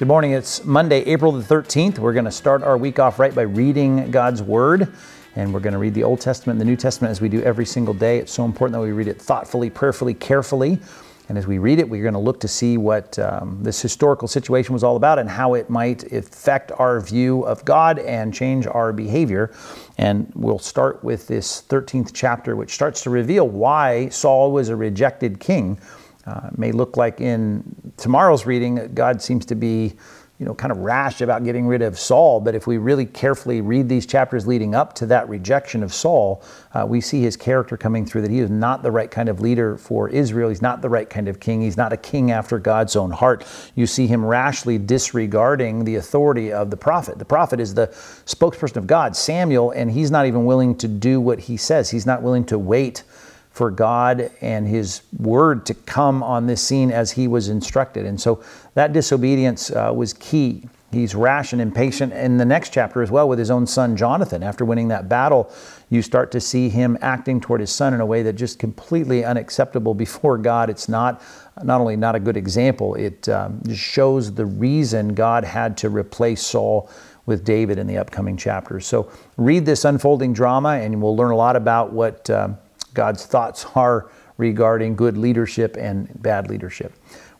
Good morning. It's Monday, April the 13th. We're going to start our week off right by reading God's Word. And we're going to read the Old Testament and the New Testament as we do every single day. It's so important that we read it thoughtfully, prayerfully, carefully. And as we read it, we're going to look to see what um, this historical situation was all about and how it might affect our view of God and change our behavior. And we'll start with this 13th chapter, which starts to reveal why Saul was a rejected king uh, may look like in tomorrow's reading, God seems to be, you know, kind of rash about getting rid of Saul. But if we really carefully read these chapters leading up to that rejection of Saul, uh, we see his character coming through that he is not the right kind of leader for Israel. He's not the right kind of king. He's not a king after God's own heart. You see him rashly disregarding the authority of the prophet. The prophet is the spokesperson of God, Samuel, and he's not even willing to do what he says. He's not willing to wait for God and His Word to come on this scene as He was instructed. And so that disobedience uh, was key. He's rash and impatient in the next chapter as well with his own son Jonathan. After winning that battle, you start to see him acting toward his son in a way that just completely unacceptable before God. It's not not only not a good example, it um, shows the reason God had to replace Saul with David in the upcoming chapters. So read this unfolding drama, and we'll learn a lot about what. Um, God's thoughts are regarding good leadership and bad leadership.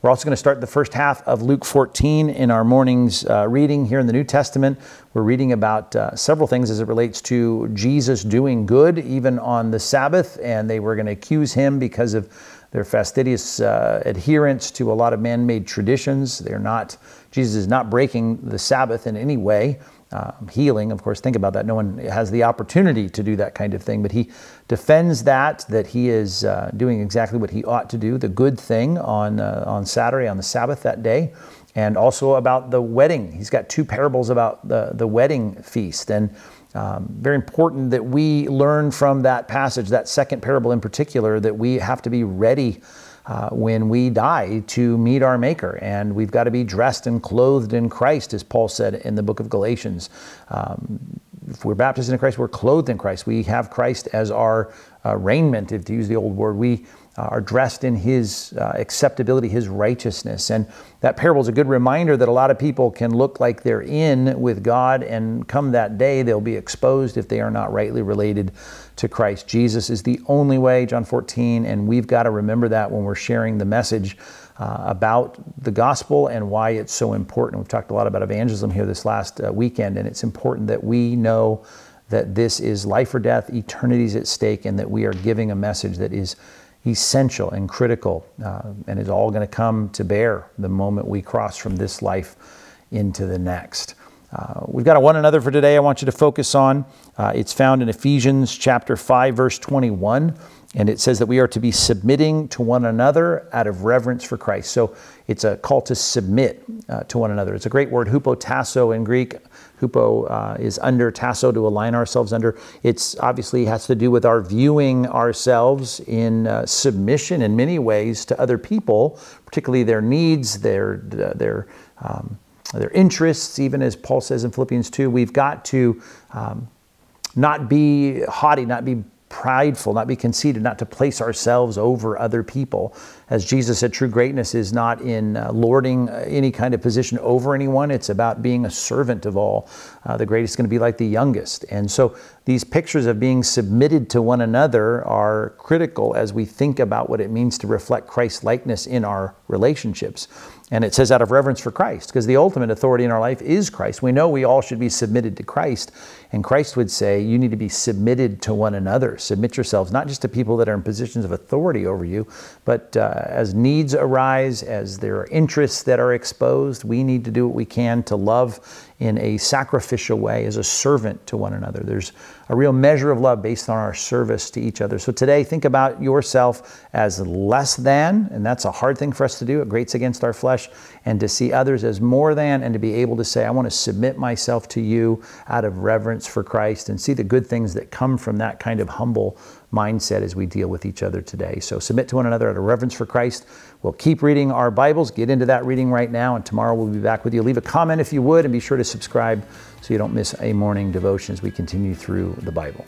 We're also going to start the first half of Luke 14 in our morning's uh, reading here in the New Testament. We're reading about uh, several things as it relates to Jesus doing good even on the Sabbath, and they were going to accuse him because of their fastidious uh, adherence to a lot of man made traditions. They're not, Jesus is not breaking the Sabbath in any way uh, healing. Of course, think about that. No one has the opportunity to do that kind of thing, but he defends that, that he is uh, doing exactly what he ought to do, the good thing on, uh, on Saturday, on the Sabbath that day, and also about the wedding. He's got two parables about the, the wedding feast. And um, very important that we learn from that passage, that second parable in particular, that we have to be ready uh, when we die to meet our Maker. And we've got to be dressed and clothed in Christ, as Paul said in the book of Galatians. Um, if we're baptized in Christ, we're clothed in Christ. We have Christ as our raiment, if to use the old word. We uh, are dressed in his uh, acceptability, his righteousness. And that parable is a good reminder that a lot of people can look like they're in with God, and come that day, they'll be exposed if they are not rightly related to Christ. Jesus is the only way, John 14, and we've got to remember that when we're sharing the message uh, about the gospel and why it's so important. We've talked a lot about evangelism here this last uh, weekend, and it's important that we know that this is life or death, eternity is at stake, and that we are giving a message that is essential and critical uh, and is all going to come to bear the moment we cross from this life into the next. Uh, we've got a one another for today I want you to focus on. Uh, it's found in Ephesians chapter 5 verse 21 and it says that we are to be submitting to one another out of reverence for Christ. So it's a call to submit uh, to one another. It's a great word, hupotasso in Greek. Hupo uh, is under, tasso to align ourselves under. It's obviously has to do with our viewing ourselves in uh, submission in many ways to other people, particularly their needs, their their um, their interests. Even as Paul says in Philippians two, we've got to um, not be haughty, not be prideful, not be conceited, not to place ourselves over other people. As Jesus said, true greatness is not in uh, lording uh, any kind of position over anyone, it's about being a servant of all. Uh, the greatest is going to be like the youngest. And so these pictures of being submitted to one another are critical as we think about what it means to reflect Christ's likeness in our relationships. And it says out of reverence for Christ, because the ultimate authority in our life is Christ. We know we all should be submitted to Christ. And Christ would say, you need to be submitted to one another. Submit yourselves, not just to people that are in positions of authority over you, but uh, as needs arise, as there are interests that are exposed, we need to do what we can to love in a sacrificial way as a servant to one another. There's a real measure of love based on our service to each other. So today, think about yourself as less than, and that's a hard thing for us to do. It grates against our flesh, and to see others as more than, and to be able to say, I want to submit myself to you out of reverence for Christ, and see the good things that come from that kind of humble mindset as we deal with each other today. So submit to one another out of reverence for Christ. We'll keep reading our Bibles, get into that reading right now, and tomorrow we'll be back with you. Leave a comment if you would, and be sure to subscribe so you don't miss a morning devotion as we continue through the Bible.